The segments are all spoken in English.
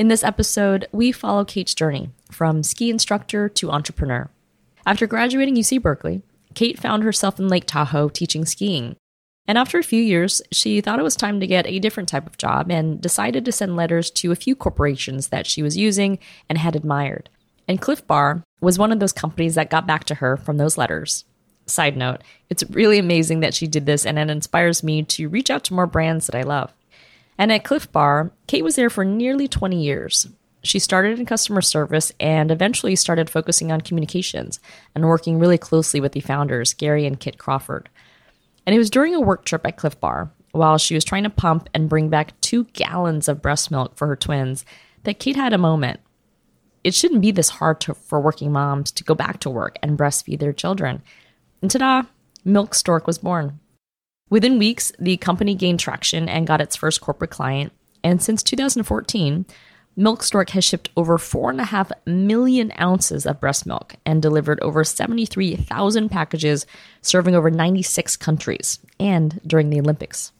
In this episode, we follow Kate's journey from ski instructor to entrepreneur. After graduating UC Berkeley, Kate found herself in Lake Tahoe teaching skiing. And after a few years, she thought it was time to get a different type of job and decided to send letters to a few corporations that she was using and had admired. And Clif Bar was one of those companies that got back to her from those letters. Side note, it's really amazing that she did this, and it inspires me to reach out to more brands that I love. And at Clif Bar, Kate was there for nearly 20 years. She started in customer service and eventually started focusing on communications and working really closely with the founders, Gary and Kit Crawford. And it was during a work trip at Clif Bar, while she was trying to pump and bring back two gallons of breast milk for her twins, that Kate had a moment. It shouldn't be this hard to, for working moms to go back to work and breastfeed their children. And ta da, Milk Stork was born. Within weeks, the company gained traction and got its first corporate client. And since 2014, Milk Stork has shipped over 4.5 million ounces of breast milk and delivered over 73,000 packages, serving over 96 countries and during the Olympics.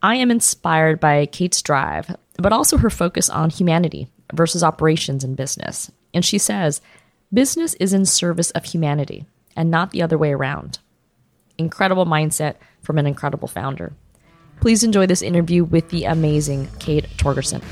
I am inspired by Kate's drive, but also her focus on humanity versus operations and business. And she says, business is in service of humanity and not the other way around. Incredible mindset from an incredible founder. Please enjoy this interview with the amazing Kate Torgersen.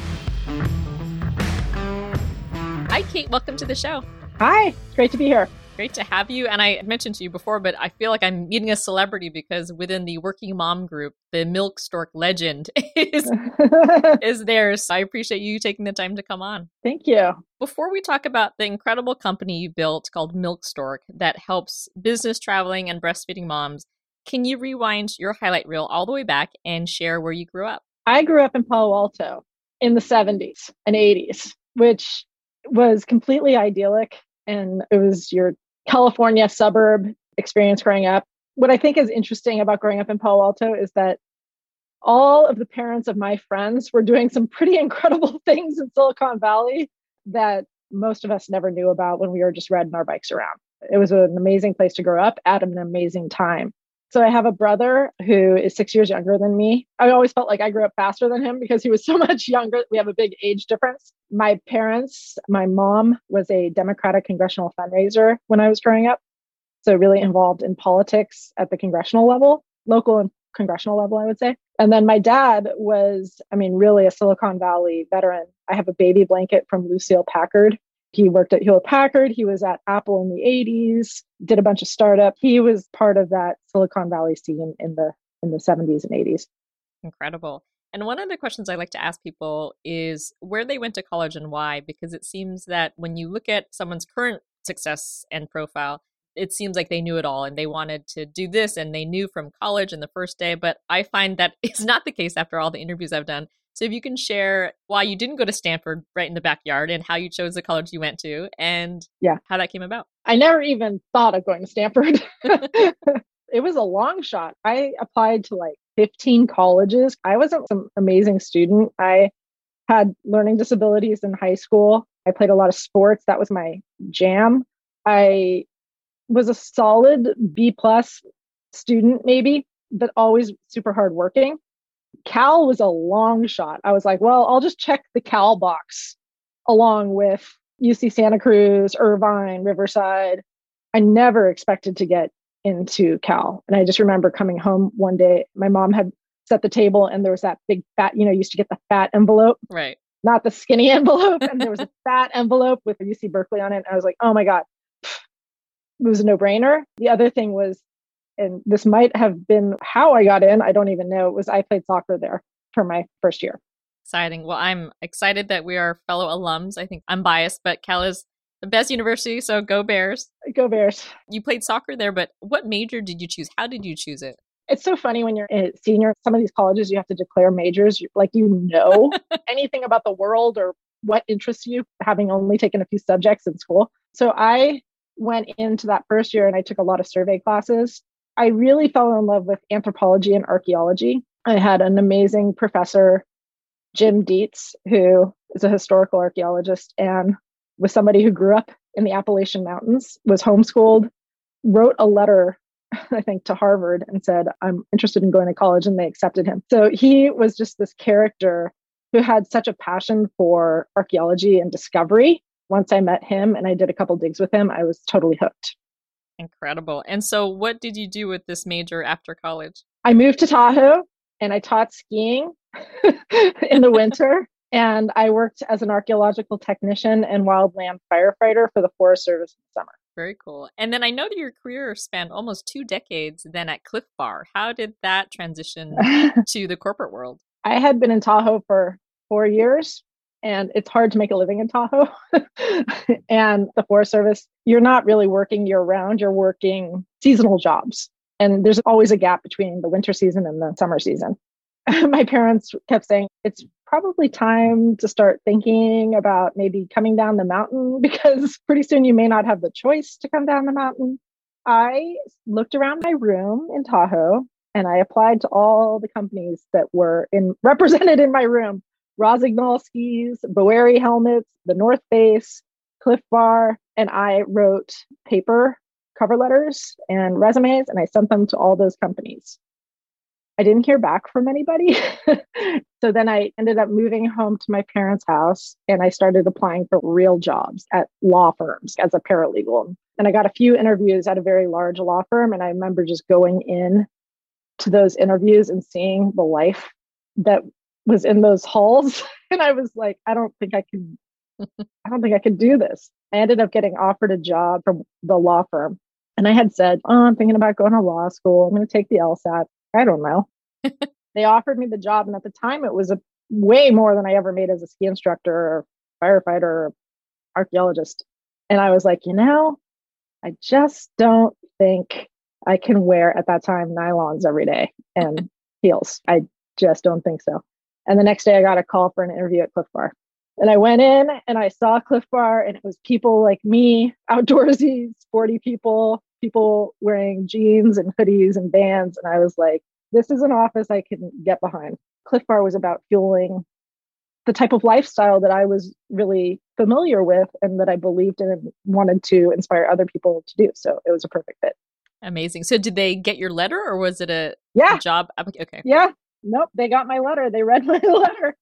Hi, Kate. Welcome to the show. Hi. Great to be here. Great to have you. And I mentioned to you before, but I feel like I'm meeting a celebrity because within the working mom group, the Milk Stork legend is is there. So I appreciate you taking the time to come on. Thank you. Before we talk about the incredible company you built called Milk Stork that helps business traveling and breastfeeding moms, can you rewind your highlight reel all the way back and share where you grew up? I grew up in Palo Alto in the 70s and 80s, which was completely idyllic. And it was your California suburb experience growing up. What I think is interesting about growing up in Palo Alto is that all of the parents of my friends were doing some pretty incredible things in Silicon Valley that most of us never knew about when we were just riding our bikes around. It was an amazing place to grow up at an amazing time. So I have a brother who is six years younger than me. I always felt like I grew up faster than him because he was so much younger. We have a big age difference. My parents, my mom was a Democratic congressional fundraiser when I was growing up. So really involved in politics at the congressional level, local and congressional level, I would say. And then my dad was, I mean, really a Silicon Valley veteran. I have a baby blanket from Lucile Packard, he worked at Hewlett Packard. He was at Apple in the 80s, did a bunch of startup. He was part of that Silicon Valley scene in the in the 70s and 80s. Incredible. And one of the questions I like to ask people is where they went to college and why, because it seems that when you look at someone's current success and profile, it seems like they knew it all and they wanted to do this and they knew from college in the first day. But I find that it's not the case after all the interviews I've done. So if you can share why you didn't go to Stanford right in the backyard and how you chose the college you went to and yeah. how that came about. I never even thought of going to Stanford. it was a long shot. I applied to like 15 colleges. I wasn't some amazing student. I had learning disabilities in high school. I played a lot of sports. That was my jam. I was a solid B plus student, maybe, but always super hardworking. Cal was a long shot. I was like, well, I'll just check the Cal box along with UC Santa Cruz, Irvine, Riverside. I never expected to get into Cal. And I just remember coming home one day, my mom had set the table and there was that big fat, you know, used to get the fat envelope. Right. Not the skinny envelope. and there was a fat envelope with UC Berkeley on it. And I was like, oh my God, it was a no brainer. The other thing was, and this might have been how I got in, I don't even know, It was I played soccer there for my first year. Exciting. Well, I'm excited that we are fellow alums. I think I'm biased, but Cal is the best university, so go Bears. Go Bears. You played soccer there, but what major did you choose? How did you choose it? It's so funny when you're a senior, some of these colleges you have to declare majors, like you know anything about the world or what interests you, having only taken a few subjects in school. So I went into that first year and I took a lot of survey classes. I really fell in love with anthropology and archaeology. I had an amazing professor, Jim Deetz, who is a historical archaeologist and was somebody who grew up in the Appalachian Mountains, was homeschooled, wrote a letter, I think, to Harvard and said, I'm interested in going to college, and they accepted him. So he was just this character who had such a passion for archaeology and discovery. Once I met him and I did a couple digs with him, I was totally hooked. Incredible. And so, what did you do with this major after college? I moved to Tahoe and I taught skiing in the winter. And I worked as an archaeological technician and wildland firefighter for the Forest Service in the summer. Very cool. And then I know that your career spanned almost two decades then at Clif Bar. How did that transition to the corporate world? I had been in Tahoe for four years and it's hard to make a living in Tahoe. and the Forest Service, you're not really working year round, you're working seasonal jobs. And there's always a gap between the winter season and the summer season. My parents kept saying, it's probably time to start thinking about maybe coming down the mountain because pretty soon you may not have the choice to come down the mountain. I looked around my room in Tahoe and I applied to all the companies that were in represented in my room. Rossignol skis, Boeri helmets, the North Face, Clif Bar, and I wrote paper cover letters and resumes and I sent them to all those companies. I didn't hear back from anybody. so then I ended up moving home to my parents' house and I started applying for real jobs at law firms as a paralegal. And I got a few interviews at a very large law firm. And I remember just going in to those interviews and seeing the life that was in those halls. And I was like, I don't think I can, I don't think I can do this. I ended up getting offered a job from the law firm. And I had said, Oh, I'm thinking about going to law school. I'm going to take the LSAT. I don't know. they offered me the job. And at the time, it was a way more than I ever made as a ski instructor or firefighter or archaeologist. And I was like, you know, I just don't think I can wear at that time nylons every day and heels. I just don't think so. And the next day, I got a call for an interview at Clif Bar. And I went in and I saw Clif Bar, and it was people like me, outdoorsy, sporty people, people wearing jeans and hoodies and bands. And I was like, this is an office I can get behind. Clif Bar was about fueling the type of lifestyle that I was really familiar with and that I believed in and wanted to inspire other people to do. So it was a perfect fit. Amazing. So did they get your letter or was it a, yeah. A job? Okay. Yeah. Nope. They got my letter. They read my letter.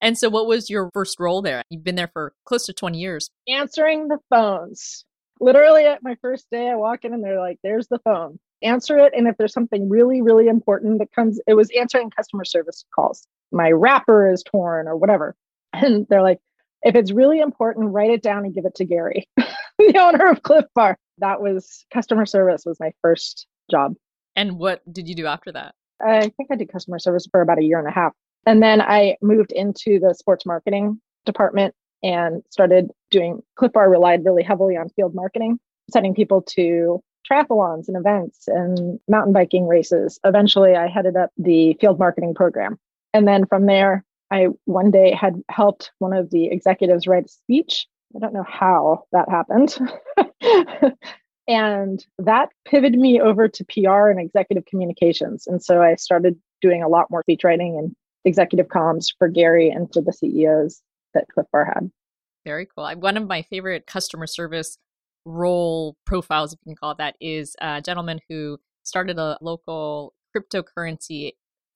and so what was your first role there? You've been there for close to 20 years. Answering the phones. Literally at my first day, I walk in and they're like, there's the phone. Answer it. And if there's something really, really important that comes, it was answering customer service calls. My wrapper is torn or whatever. And they're like, if it's really important, write it down and give it to Gary, the owner of Clif Bar. That was customer service was my first job. And what did you do after that? I think I did customer service for about a year and a half. And then I moved into the sports marketing department and started doing Clif Bar relied really heavily on field marketing, sending people to triathlons and events and mountain biking races. Eventually, I headed up the field marketing program. And then from there, I one day had helped one of the executives write a speech. I don't know how that happened. and that pivoted me over to PR and executive communications. And so I started doing a lot more speech writing and executive comms for Gary and for the CEOs that Clif Bar had. Very cool. One of my favorite customer service role profiles, if you can call it that, is a gentleman who started a local cryptocurrency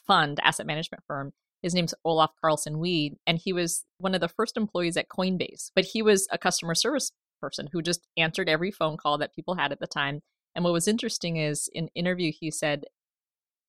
fund asset management firm. His name's Olaf Carlson Wee, and he was one of the first employees at Coinbase. But he was a customer service person who just answered every phone call that people had at the time. And what was interesting is in interview he said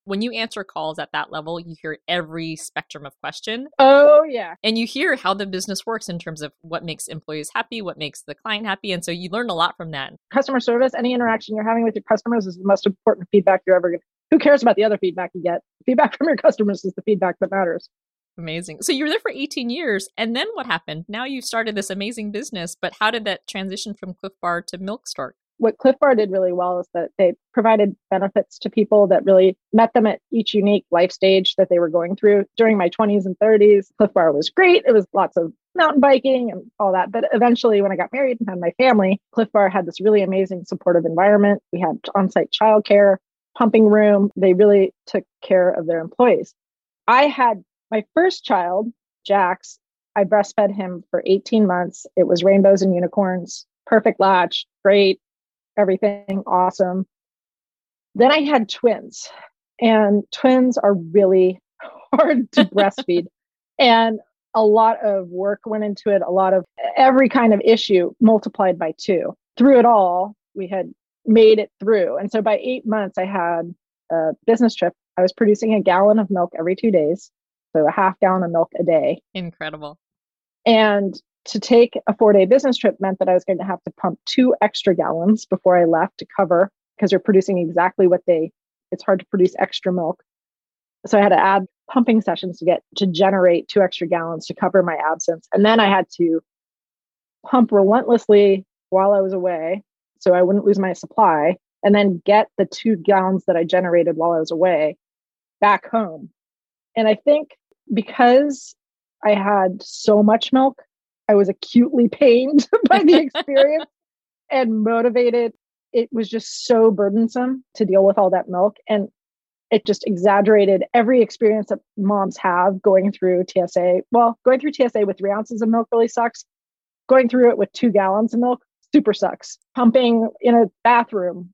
when you answer calls at that level, you hear every spectrum of question. Oh, yeah. And you hear how the business works in terms of what makes employees happy, what makes the client happy. And so you learn a lot from that. Customer service, any interaction you're having with your customers is the most important feedback you're ever going to. Who cares about the other feedback you get? Feedback from your customers is the feedback that matters. Amazing. So you were there for 18 years. And then what happened? Now you've started this amazing business, but how did that transition from Clif Bar to Milk Stork? what Clif Bar did really well is that they provided benefits to people that really met them at each unique life stage that they were going through. During my 20s and 30s, Clif Bar was great. It was lots of mountain biking and all that. But eventually, when I got married and had my family, Clif Bar had this really amazing supportive environment. We had on site childcare, pumping room. They really took care of their employees. I had my first child, Jax. I breastfed him for 18 months. It was rainbows and unicorns, perfect latch, great everything awesome. Then I had twins, and twins are really hard to breastfeed. And a lot of work went into it, a lot of every kind of issue multiplied by two. Through it all, we had made it through. And so by eight months, I had a business trip. I was producing a gallon of milk every two days. So a half gallon of milk a day. Incredible. And to take a four day business trip meant that I was going to have to pump two extra gallons before I left to cover because you're producing exactly what they, it's hard to produce extra milk. So I had to add pumping sessions to get to generate two extra gallons to cover my absence. And then I had to pump relentlessly while I was away so I wouldn't lose my supply and then get the two gallons that I generated while I was away back home. And I think because I had so much milk, I was acutely pained by the experience and motivated. It was just so burdensome to deal with all that milk. And it just exaggerated every experience that moms have going through TSA. Well, going through TSA with three ounces of milk really sucks. Going through it with two gallons of milk super sucks. Pumping in a bathroom,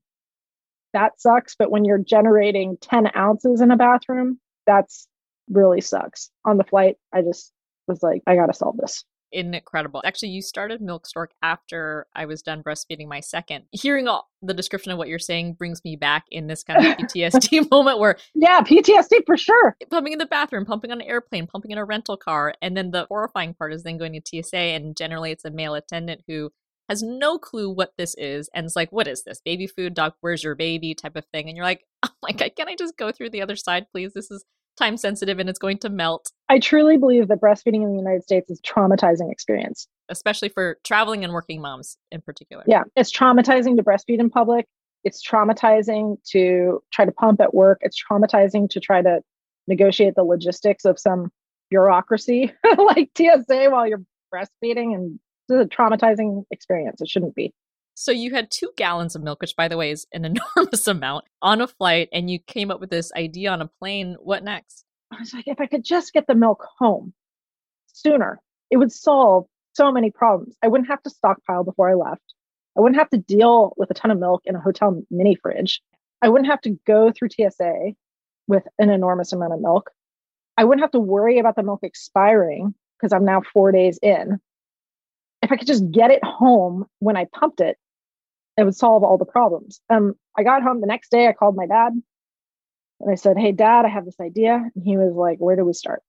that sucks. But when you're generating 10 ounces in a bathroom, that's really sucks. On the flight, I just was like, I got to solve this incredible. Actually, you started Milk Stork after I was done breastfeeding my second. Hearing all the description of what you're saying brings me back in this kind of PTSD moment where Yeah, PTSD for sure. Pumping in the bathroom, pumping on an airplane, pumping in a rental car, and then the horrifying part is then going to TSA and generally it's a male attendant who has no clue what this is and it's like, what is this? Baby food, dog, where's your baby type of thing. And you're like, oh my God, can I just go through the other side, please? This is time sensitive and it's going to melt. I truly believe that breastfeeding in the United States is traumatizing experience. Especially for traveling and working moms in particular. Yeah, it's traumatizing to breastfeed in public. It's traumatizing to try to pump at work. It's traumatizing to try to negotiate the logistics of some bureaucracy like TSA while you're breastfeeding. And it's a traumatizing experience. It shouldn't be. So you had two gallons of milk, which by the way is an enormous amount, on a flight, and you came up with this idea on a plane. What next? I was like, if I could just get the milk home sooner, it would solve so many problems. I wouldn't have to stockpile before I left. I wouldn't have to deal with a ton of milk in a hotel mini fridge. I wouldn't have to go through TSA with an enormous amount of milk. I wouldn't have to worry about the milk expiring because I'm now four days in. If I could just get it home when I pumped it, it would solve all the problems. Um, I got home the next day. I called my dad and I said, Hey, dad, I have this idea. And he was like, Where do we start?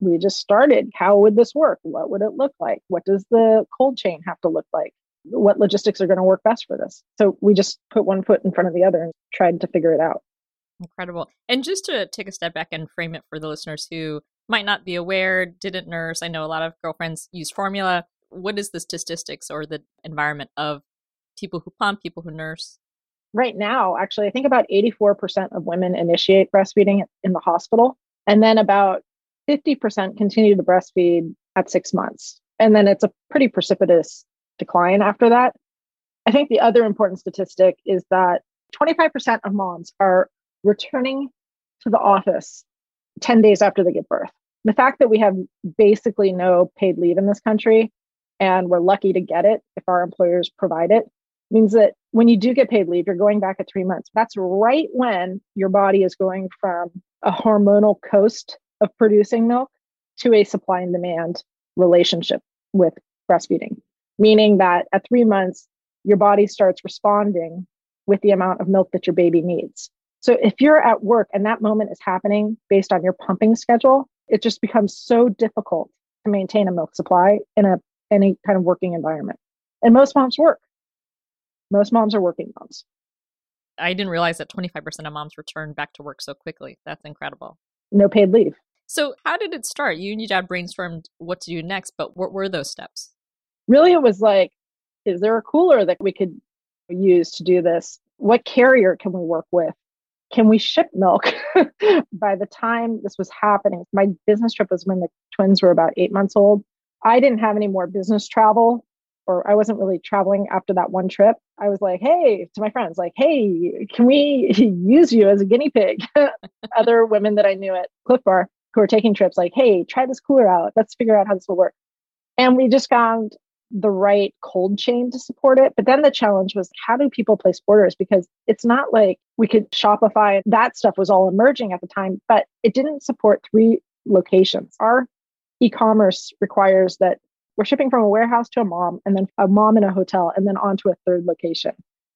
We just started. How would this work? What would it look like? What does the cold chain have to look like? What logistics are going to work best for this? So we just put one foot in front of the other and tried to figure it out. Incredible. And just to take a step back and frame it for the listeners who might not be aware, didn't nurse, I know a lot of girlfriends use formula. What is the statistics or the environment of people who pump, people who nurse? Right now, actually, I think about 84% of women initiate breastfeeding in the hospital. And then about 50% continue to breastfeed at six months. And then it's a pretty precipitous decline after that. I think the other important statistic is that 25% of moms are returning to the office 10 days after they give birth. The fact that we have basically no paid leave in this country and we're lucky to get it if our employers provide it means that when you do get paid leave, you're going back at three months. That's right when your body is going from a hormonal coast of producing milk to a supply and demand relationship with breastfeeding, meaning that at three months, your body starts responding with the amount of milk that your baby needs. So if you're at work and that moment is happening based on your pumping schedule, it just becomes so difficult to maintain a milk supply in a any kind of working environment. And most moms work. Most moms are working moms. I didn't realize that 25% of moms return back to work so quickly. That's incredible. No paid leave. So, how did it start? You and your dad brainstormed what to do next, but what were those steps? Really, it was like, is there a cooler that we could use to do this? What carrier can we work with? Can we ship milk? By the time this was happening, my business trip was when the twins were about eight months old. I didn't have any more business travel or I wasn't really traveling after that one trip. I was like, hey, to my friends, like, hey, can we use you as a guinea pig? Other women that I knew at Clif Bar who were taking trips, like, hey, try this cooler out. Let's figure out how this will work. And we just found the right cold chain to support it. But then the challenge was how do people place orders? Because it's not like we could Shopify. That stuff was all emerging at the time, but it didn't support three locations. Our e commerce requires that we're shipping from a warehouse to a mom and then a mom in a hotel and then on to a third location.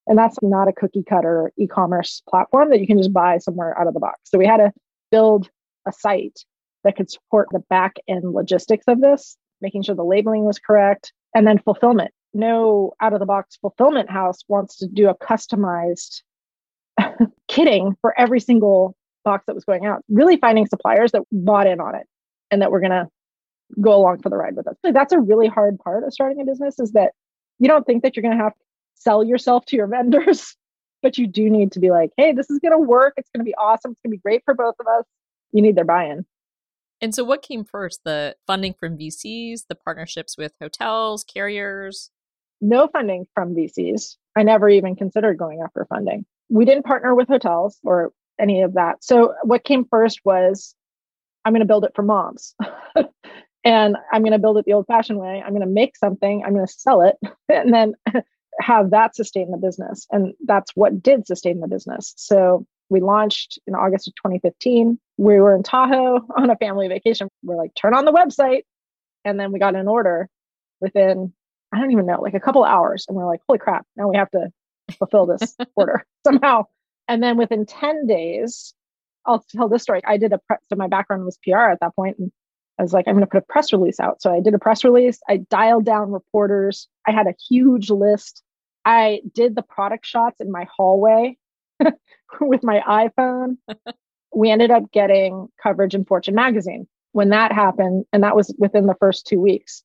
And that's not a cookie cutter e commerce platform that you can just buy somewhere out of the box. So we had to build a site that could support the back end logistics of this, making sure the labeling was correct, and then fulfillment. No out of the box fulfillment house wants to do a customized kitting for every single box that was going out. Really finding suppliers that bought in on it and that were going to go along for the ride with us. That's a really hard part of starting a business is that you don't think that you're going to have to sell yourself to your vendors, but you do need to be like, hey, this is going to work. It's going to be awesome. It's going to be great for both of us. You need their buy in. And so, what came first? The funding from VCs, the partnerships with hotels, carriers? No funding from VCs. I never even considered going after funding. We didn't partner with hotels or any of that. So, what came first was I'm going to build it for moms. and I'm going to build it the old fashioned way. I'm going to make something, I'm going to sell it, and then have that sustain the business. And that's what did sustain the business. So we launched in August of 2015. We were in Tahoe on a family vacation. We're like, turn on the website. And then we got an order within, I don't even know, like a couple hours. And we're like, holy crap, now we have to fulfill this order somehow. And then within 10 days, I'll tell this story. I did a press, so my background was PR at that point, and I was like, I'm going to put a press release out. So I did a press release. I dialed down reporters. I had a huge list. I did the product shots in my hallway with my iPhone. we ended up getting coverage in Fortune magazine when that happened. And that was within the first two weeks.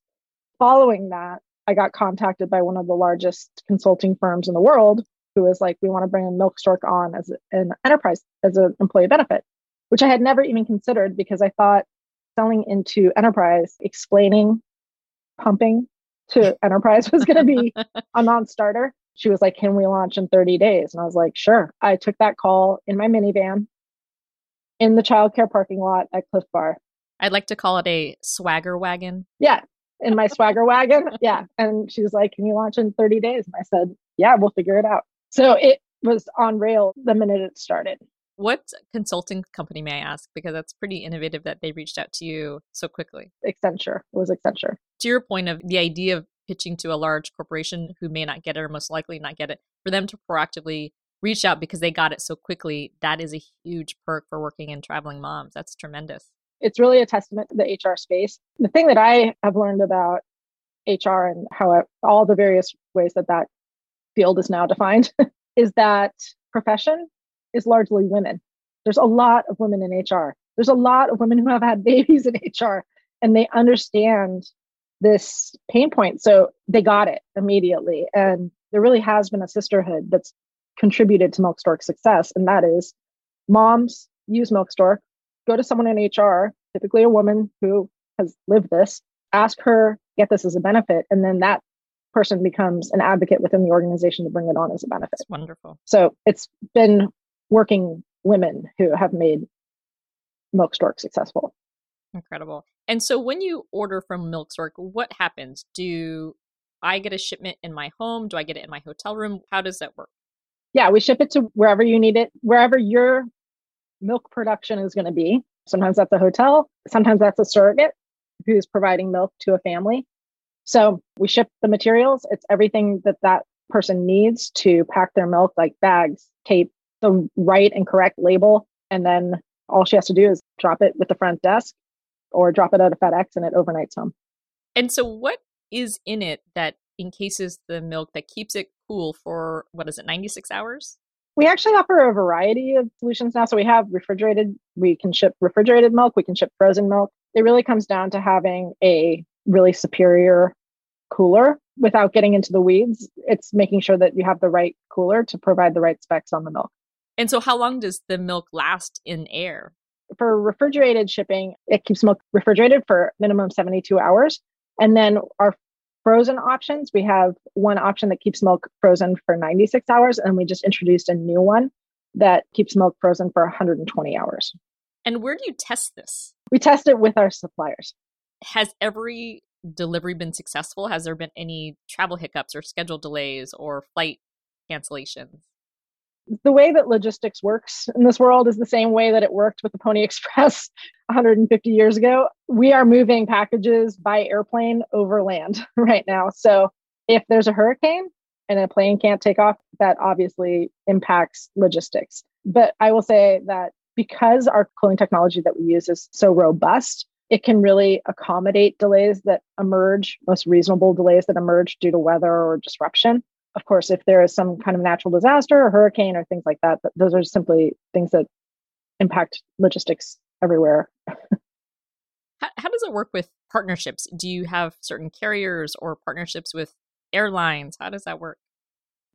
Following that, I got contacted by one of the largest consulting firms in the world who was like, we want to bring a milk stork on as an enterprise, as an employee benefit, which I had never even considered because I thought selling into enterprise, explaining pumping to enterprise was going to be a non-starter. She was like, "Can we launch in 30 days?" And I was like, "Sure." I took that call in my minivan in the childcare parking lot at Clif Bar. I'd like to call it a swagger wagon. Yeah, in my swagger wagon. Yeah, and she was like, "Can you launch in 30 days?" And I said, "Yeah, we'll figure it out." So it was on rail the minute it started. What consulting company may I ask? Because that's pretty innovative that they reached out to you so quickly. Accenture. It was Accenture. To your point of the idea of pitching to a large corporation who may not get it or most likely not get it, for them to proactively reach out because they got it so quickly, that is a huge perk for working in traveling moms. That's tremendous. It's really a testament to the HR space. The thing that I have learned about HR and how it, all the various ways that that field is now defined is that profession is largely women. There's a lot of women in HR. There's a lot of women who have had babies in HR and they understand this pain point. So they got it immediately. And there really has been a sisterhood that's contributed to Milk Stork's success. And that is moms use Milk Stork, go to someone in HR, typically a woman who has lived this, ask her, get this as a benefit. And then that person becomes an advocate within the organization to bring it on as a benefit. That's wonderful. So it's been working women who have made Milk Stork successful. Incredible. And so when you order from Milk Stork, what happens? Do I get a shipment in my home? Do I get it in my hotel room? How does that work? Yeah, we ship it to wherever you need it, wherever your milk production is going to be. Sometimes that's a hotel, sometimes that's a surrogate who's providing milk to a family. So we ship the materials. It's everything that that person needs to pack their milk, like bags, tape, the right and correct label. And then all she has to do is drop it with the front desk or drop it at a FedEx and it overnights home. And so, what is in it that encases the milk that keeps it cool for what is it, 96 hours? We actually offer a variety of solutions now. So, we have refrigerated, we can ship refrigerated milk, we can ship frozen milk. It really comes down to having a really superior cooler without getting into the weeds. It's making sure that you have the right cooler to provide the right specs on the milk. And so, how long does the milk last in air? For refrigerated shipping, it keeps milk refrigerated for minimum 72 hours. And then our frozen options, we have one option that keeps milk frozen for 96 hours, and we just introduced a new one that keeps milk frozen for 120 hours. And where do you test this? We test it with our suppliers. Has every delivery been successful? Has there been any travel hiccups or schedule delays or flight cancellations? The way that logistics works in this world is the same way that it worked with the Pony Express 150 years ago. We are moving packages by airplane over land right now. So if there's a hurricane and a plane can't take off, that obviously impacts logistics. But I will say that because our cooling technology that we use is so robust, it can really accommodate delays that emerge, most reasonable delays that emerge due to weather or disruption of course, if there is some kind of natural disaster or hurricane or things like that, those are simply things that impact logistics everywhere. how, how does it work with partnerships? Do you have certain carriers or partnerships with airlines? How does that work?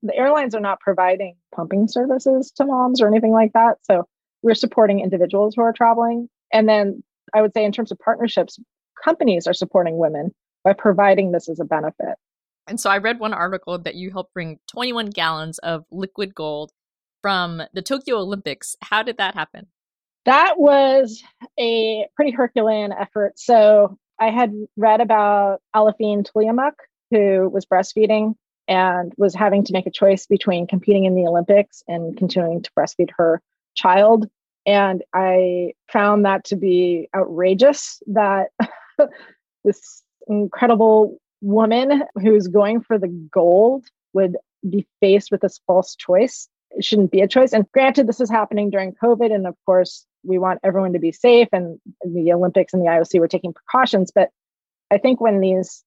The airlines are not providing pumping services to moms or anything like that. So we're supporting individuals who are traveling. And then I would say, in terms of partnerships, companies are supporting women by providing this as a benefit. And so I read one article that you helped bring 21 gallons of liquid gold from the Tokyo Olympics. How did that happen? That was a pretty Herculean effort. So I had read about Aliphine Tuliamuk, who was breastfeeding and was having to make a choice between competing in the Olympics and continuing to breastfeed her child. And I found that to be outrageous that this incredible woman who's going for the gold would be faced with this false choice. It shouldn't be a choice. And granted, this is happening during COVID. And of course, we want everyone to be safe. And the Olympics and the IOC were taking precautions. But I think when these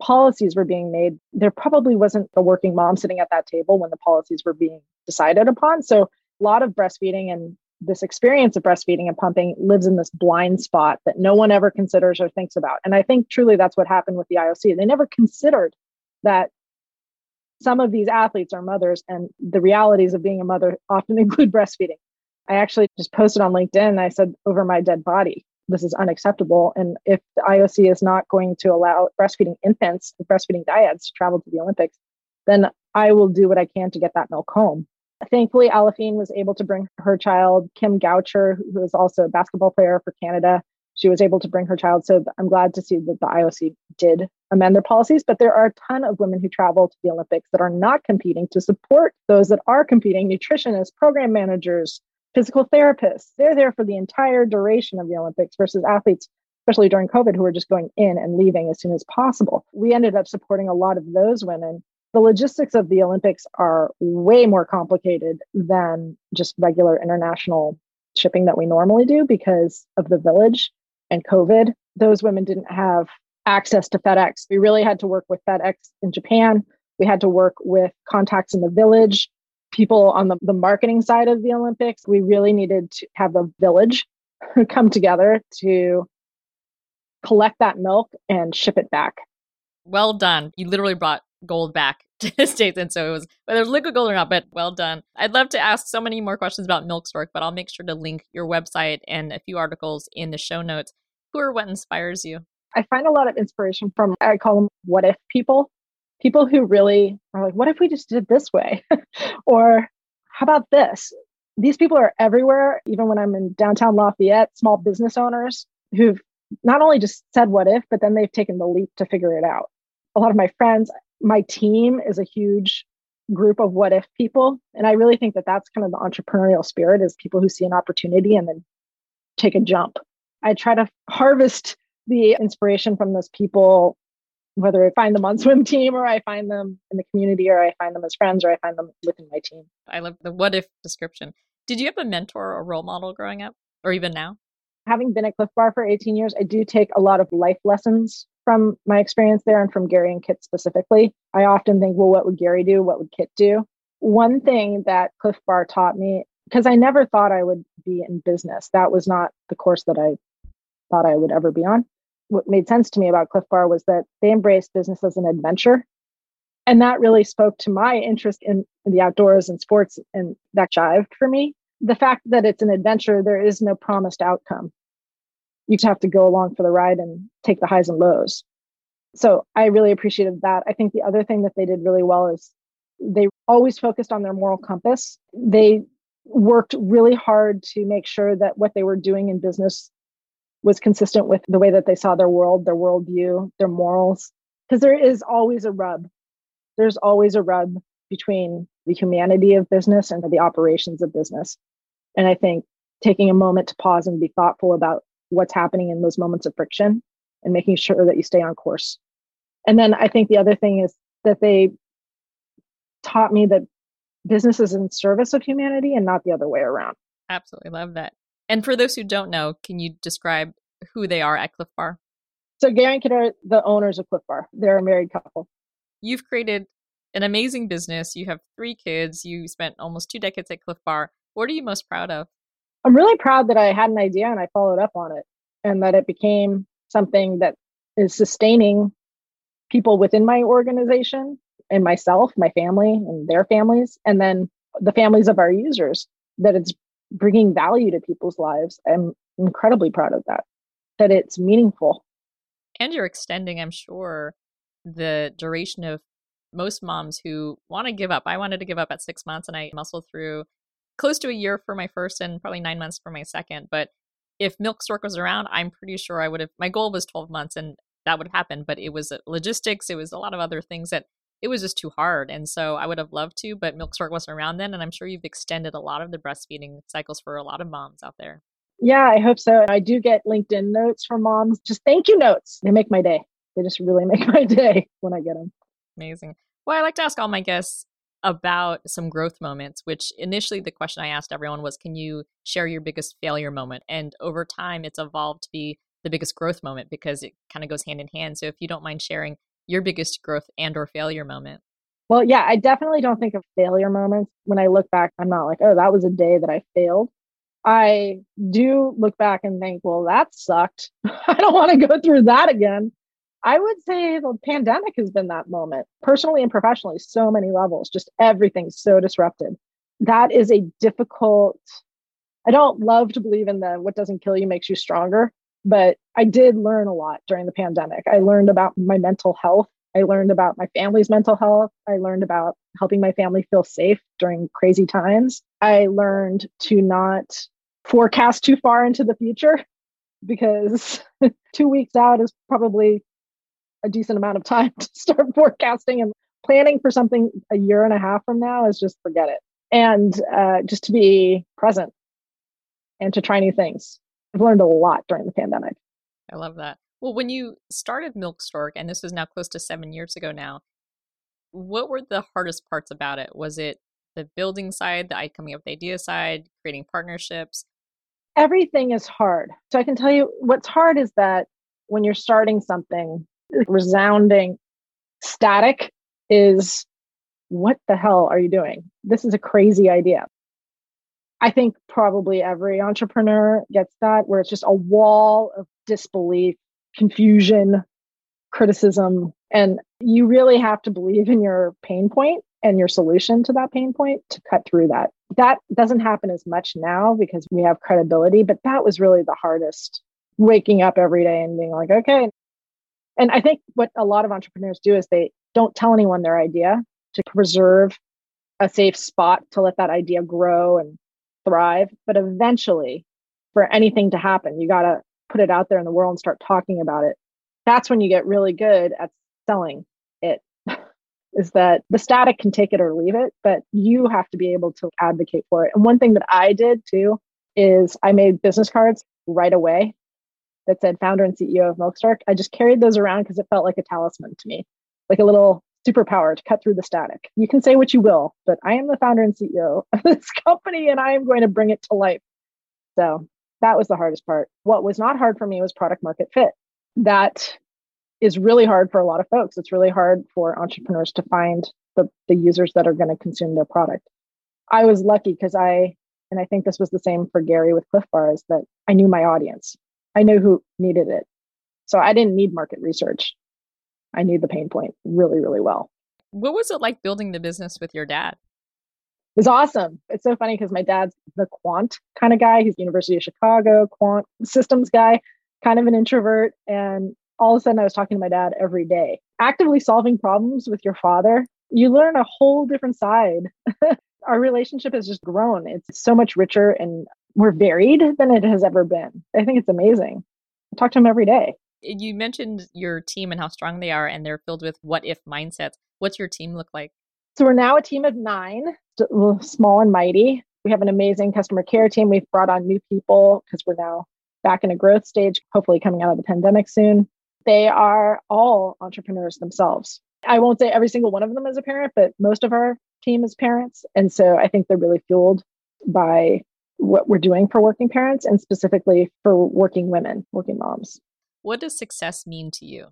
policies were being made, there probably wasn't a working mom sitting at that table when the policies were being decided upon. So a lot of breastfeeding and this experience of breastfeeding and pumping lives in this blind spot that no one ever considers or thinks about. And I think truly that's what happened with the IOC. They never considered that some of these athletes are mothers and the realities of being a mother often include breastfeeding. I actually just posted on LinkedIn, I said, over my dead body, this is unacceptable. And if the IOC is not going to allow breastfeeding infants, breastfeeding dyads to travel to the Olympics, then I will do what I can to get that milk home. Thankfully, Aliphine was able to bring her child, Kim Gaucher, who is also a basketball player for Canada. She was able to bring her child. So I'm glad to see that the IOC did amend their policies. But there are a ton of women who travel to the Olympics that are not competing to support those that are competing nutritionists, program managers, physical therapists. They're there for the entire duration of the Olympics versus athletes, especially during COVID, who are just going in and leaving as soon as possible. We ended up supporting a lot of those women the logistics of the Olympics are way more complicated than just regular international shipping that we normally do because of the village and COVID. Those women didn't have access to FedEx. We really had to work with FedEx in Japan. We had to work with contacts in the village, people on the, the marketing side of the Olympics. We really needed to have the village come together to collect that milk and ship it back. Well done. You literally brought gold back to the States. And so it was, whether it's liquid gold or not, but well done. I'd love to ask so many more questions about Milk Stork, but I'll make sure to link your website and a few articles in the show notes. Who or what inspires you? I find a lot of inspiration from, I call them what if people, people who really are like, what if we just did this way? or how about this? These people are everywhere, even when I'm in downtown Lafayette, small business owners who've not only just said what if, but then they've taken the leap to figure it out. A lot of my friends, my team is a huge group of what if people and i really think that that's kind of the entrepreneurial spirit is people who see an opportunity and then take a jump i try to harvest the inspiration from those people whether I find them on swim team or I find them in the community or I find them as friends or I find them within my team. I love the what if description. Did you have a mentor or role model growing up or even now? Having been at Clif Bar for 18 years, I do take a lot of life lessons from my experience there and from Gary and Kit specifically. I often think, well, what would Gary do? What would Kit do? One thing that Clif Bar taught me, because I never thought I would be in business, that was not the course that I thought I would ever be on. What made sense to me about Clif Bar was that they embraced business as an adventure. And that really spoke to my interest in, in the outdoors and sports, and that jived for me. The fact that it's an adventure, there is no promised outcome. You just have to go along for the ride and take the highs and lows. So I really appreciated that. I think the other thing that they did really well is they always focused on their moral compass. They worked really hard to make sure that what they were doing in business was consistent with the way that they saw their world, their worldview, their morals. Because there is always a rub. There's always a rub between the humanity of business and the operations of business. And I think taking a moment to pause and be thoughtful about what's happening in those moments of friction and making sure that you stay on course. And then I think the other thing is that they taught me that business is in service of humanity and not the other way around. Absolutely love that. And for those who don't know, can you describe who they are at Clif Bar? So Gary and Kit are the owners of Clif Bar. They're a married couple. You've created an amazing business. You have three kids. You spent almost two decades at Clif Bar. What are you most proud of? I'm really proud that I had an idea and I followed up on it and that it became something that is sustaining people within my organization and myself, my family, and their families, and then the families of our users, that it's bringing value to people's lives. I'm incredibly proud of that, that it's meaningful. And you're extending, I'm sure, the duration of most moms who want to give up. I wanted to give up at six months and I muscled through close to a year for my first and probably nine months for my second. But if Milk Stork was around, I'm pretty sure I would have. My goal was 12 months and that would happen, but it was uh, logistics, it was a lot of other things that it was just too hard. And so I would have loved to, but Milk Stork wasn't around then. And I'm sure you've extended a lot of the breastfeeding cycles for a lot of moms out there. Yeah, I hope so. I do get LinkedIn notes from moms, just thank you notes. They make my day. They just really make my day when I get them. Amazing. Well, I like to ask all my guests about some growth moments, which initially the question I asked everyone was, can you share your biggest failure moment? And over time, it's evolved to be the biggest growth moment because it kind of goes hand in hand. So if you don't mind sharing your biggest growth and or failure moment. Well, yeah, I definitely don't think of failure moments. When I look back, I'm not like, oh, that was a day that I failed. I do look back and think, well, that sucked. I don't want to go through that again. I would say the pandemic has been that moment, personally and professionally, so many levels, just everything's so disrupted. That is a difficult, I don't love to believe in the what doesn't kill you makes you stronger, but I did learn a lot during the pandemic. I learned about my mental health. I learned about my family's mental health. I learned about helping my family feel safe during crazy times. I learned to not forecast too far into the future because two weeks out is probably a decent amount of time to start forecasting and planning for something a year and a half from now is just forget it. And uh, just to be present and to try new things. I've learned a lot during the pandemic. I love that. Well, when you started Milk Stork, and this is now close to seven years ago now, what were the hardest parts about it? Was it the building side, the coming up with the idea side, creating partnerships? Everything is hard. So I can tell you what's hard is that when you're starting something, resounding static is what the hell are you doing? This is a crazy idea. I think probably every entrepreneur gets that, where it's just a wall of disbelief, confusion, criticism. And you really have to believe in your pain point and your solution to that pain point to cut through that. That doesn't happen as much now because we have credibility, but that was really the hardest waking up every day and being like, okay. And I think what a lot of entrepreneurs do is they don't tell anyone their idea to preserve a safe spot to let that idea grow and thrive. But eventually, for anything to happen, you got to put it out there in the world and start talking about it. That's when you get really good at selling it. is that the static can take it or leave it, but you have to be able to advocate for it. And one thing that I did too is I made business cards right away that said founder and CEO of Milk Stork. I just carried those around because it felt like a talisman to me, like a little superpower to cut through the static. You can say what you will, but I am the founder and CEO of this company and I am going to bring it to life. So that was the hardest part. What was not hard for me was product market fit. That is really hard for a lot of folks. It's really hard for entrepreneurs to find the, the users that are going to consume their product. I was lucky because I, and I think this was the same for Gary with Clif Bar, is that I knew my audience. I knew who needed it. So I didn't need market research. I knew the pain point really, really well. What was it like building the business with your dad? It was awesome. It's so funny because my dad's the quant kind of guy. He's University of Chicago quant systems guy, kind of an introvert. And all of a sudden I was talking to my dad every day. Actively solving problems with your father, you learn a whole different side. Our relationship has just grown. It's so much richer and more varied than it has ever been. I think it's amazing. I talk to them every day. You mentioned your team and how strong they are, and they're filled with what if mindsets. What's your team look like? So we're now a team of nine, small and mighty. We have an amazing customer care team. We've brought on new people because we're now back in a growth stage, hopefully coming out of the pandemic soon. They are all entrepreneurs themselves. I won't say every single one of them is a parent, but most of our team is parents. And so I think they're really fueled by what we're doing for working parents and specifically for working women, working moms. What does success mean to you?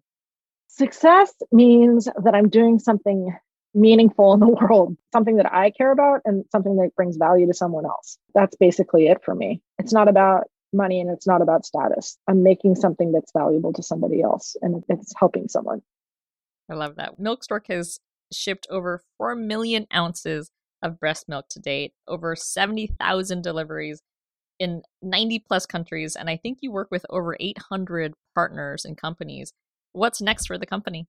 Success means that I'm doing something meaningful in the world, something that I care about and something that brings value to someone else. That's basically it for me. It's not about money and it's not about status. I'm making something that's valuable to somebody else and it's helping someone. I love that. Milk Stork has shipped over 4 million ounces of breast milk to date, over 70,000 deliveries in 90 plus countries. And I think you work with over 800 partners and companies. What's next for the company?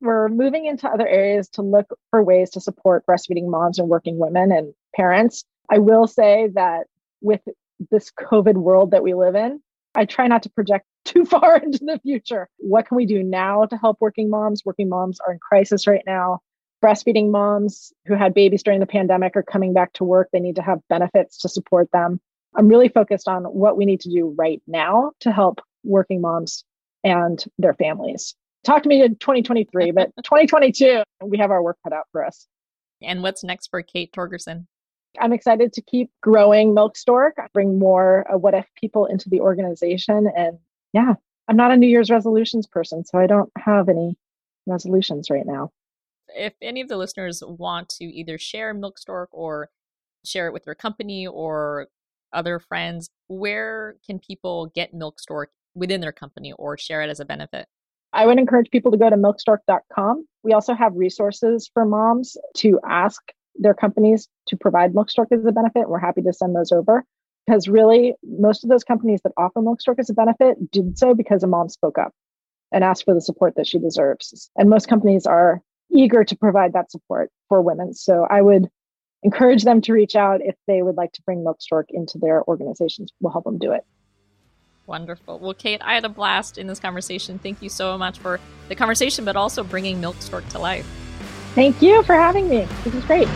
We're moving into other areas to look for ways to support breastfeeding moms and working women and parents. I will say that with this COVID world that we live in, I try not to project too far into the future. What can we do now to help working moms? Working moms are in crisis right now. Breastfeeding moms who had babies during the pandemic are coming back to work. They need to have benefits to support them. I'm really focused on what we need to do right now to help working moms and their families. Talk to me in 2023, but 2022, we have our work cut out for us. And what's next for Kate Torgersen? I'm excited to keep growing Milk Stork, bring more uh, what if people into the organization. And yeah, I'm not a New Year's resolutions person, so I don't have any resolutions right now. If any of the listeners want to either share Milk Stork or share it with their company or other friends, where can people get Milk Stork within their company or share it as a benefit? I would encourage people to go to milkstork.com. We also have resources for moms to ask their companies to provide Milk Stork as a benefit. We're happy to send those over because really most of those companies that offer Milk Stork as a benefit did so because a mom spoke up and asked for the support that she deserves. And most companies are eager to provide that support for women. So I would encourage them to reach out if they would like to bring Milk Stork into their organizations. We'll help them do it. Wonderful. Well, Kate, I had a blast in this conversation. Thank you so much for the conversation, but also bringing Milk Stork to life. Thank you for having me. This is great.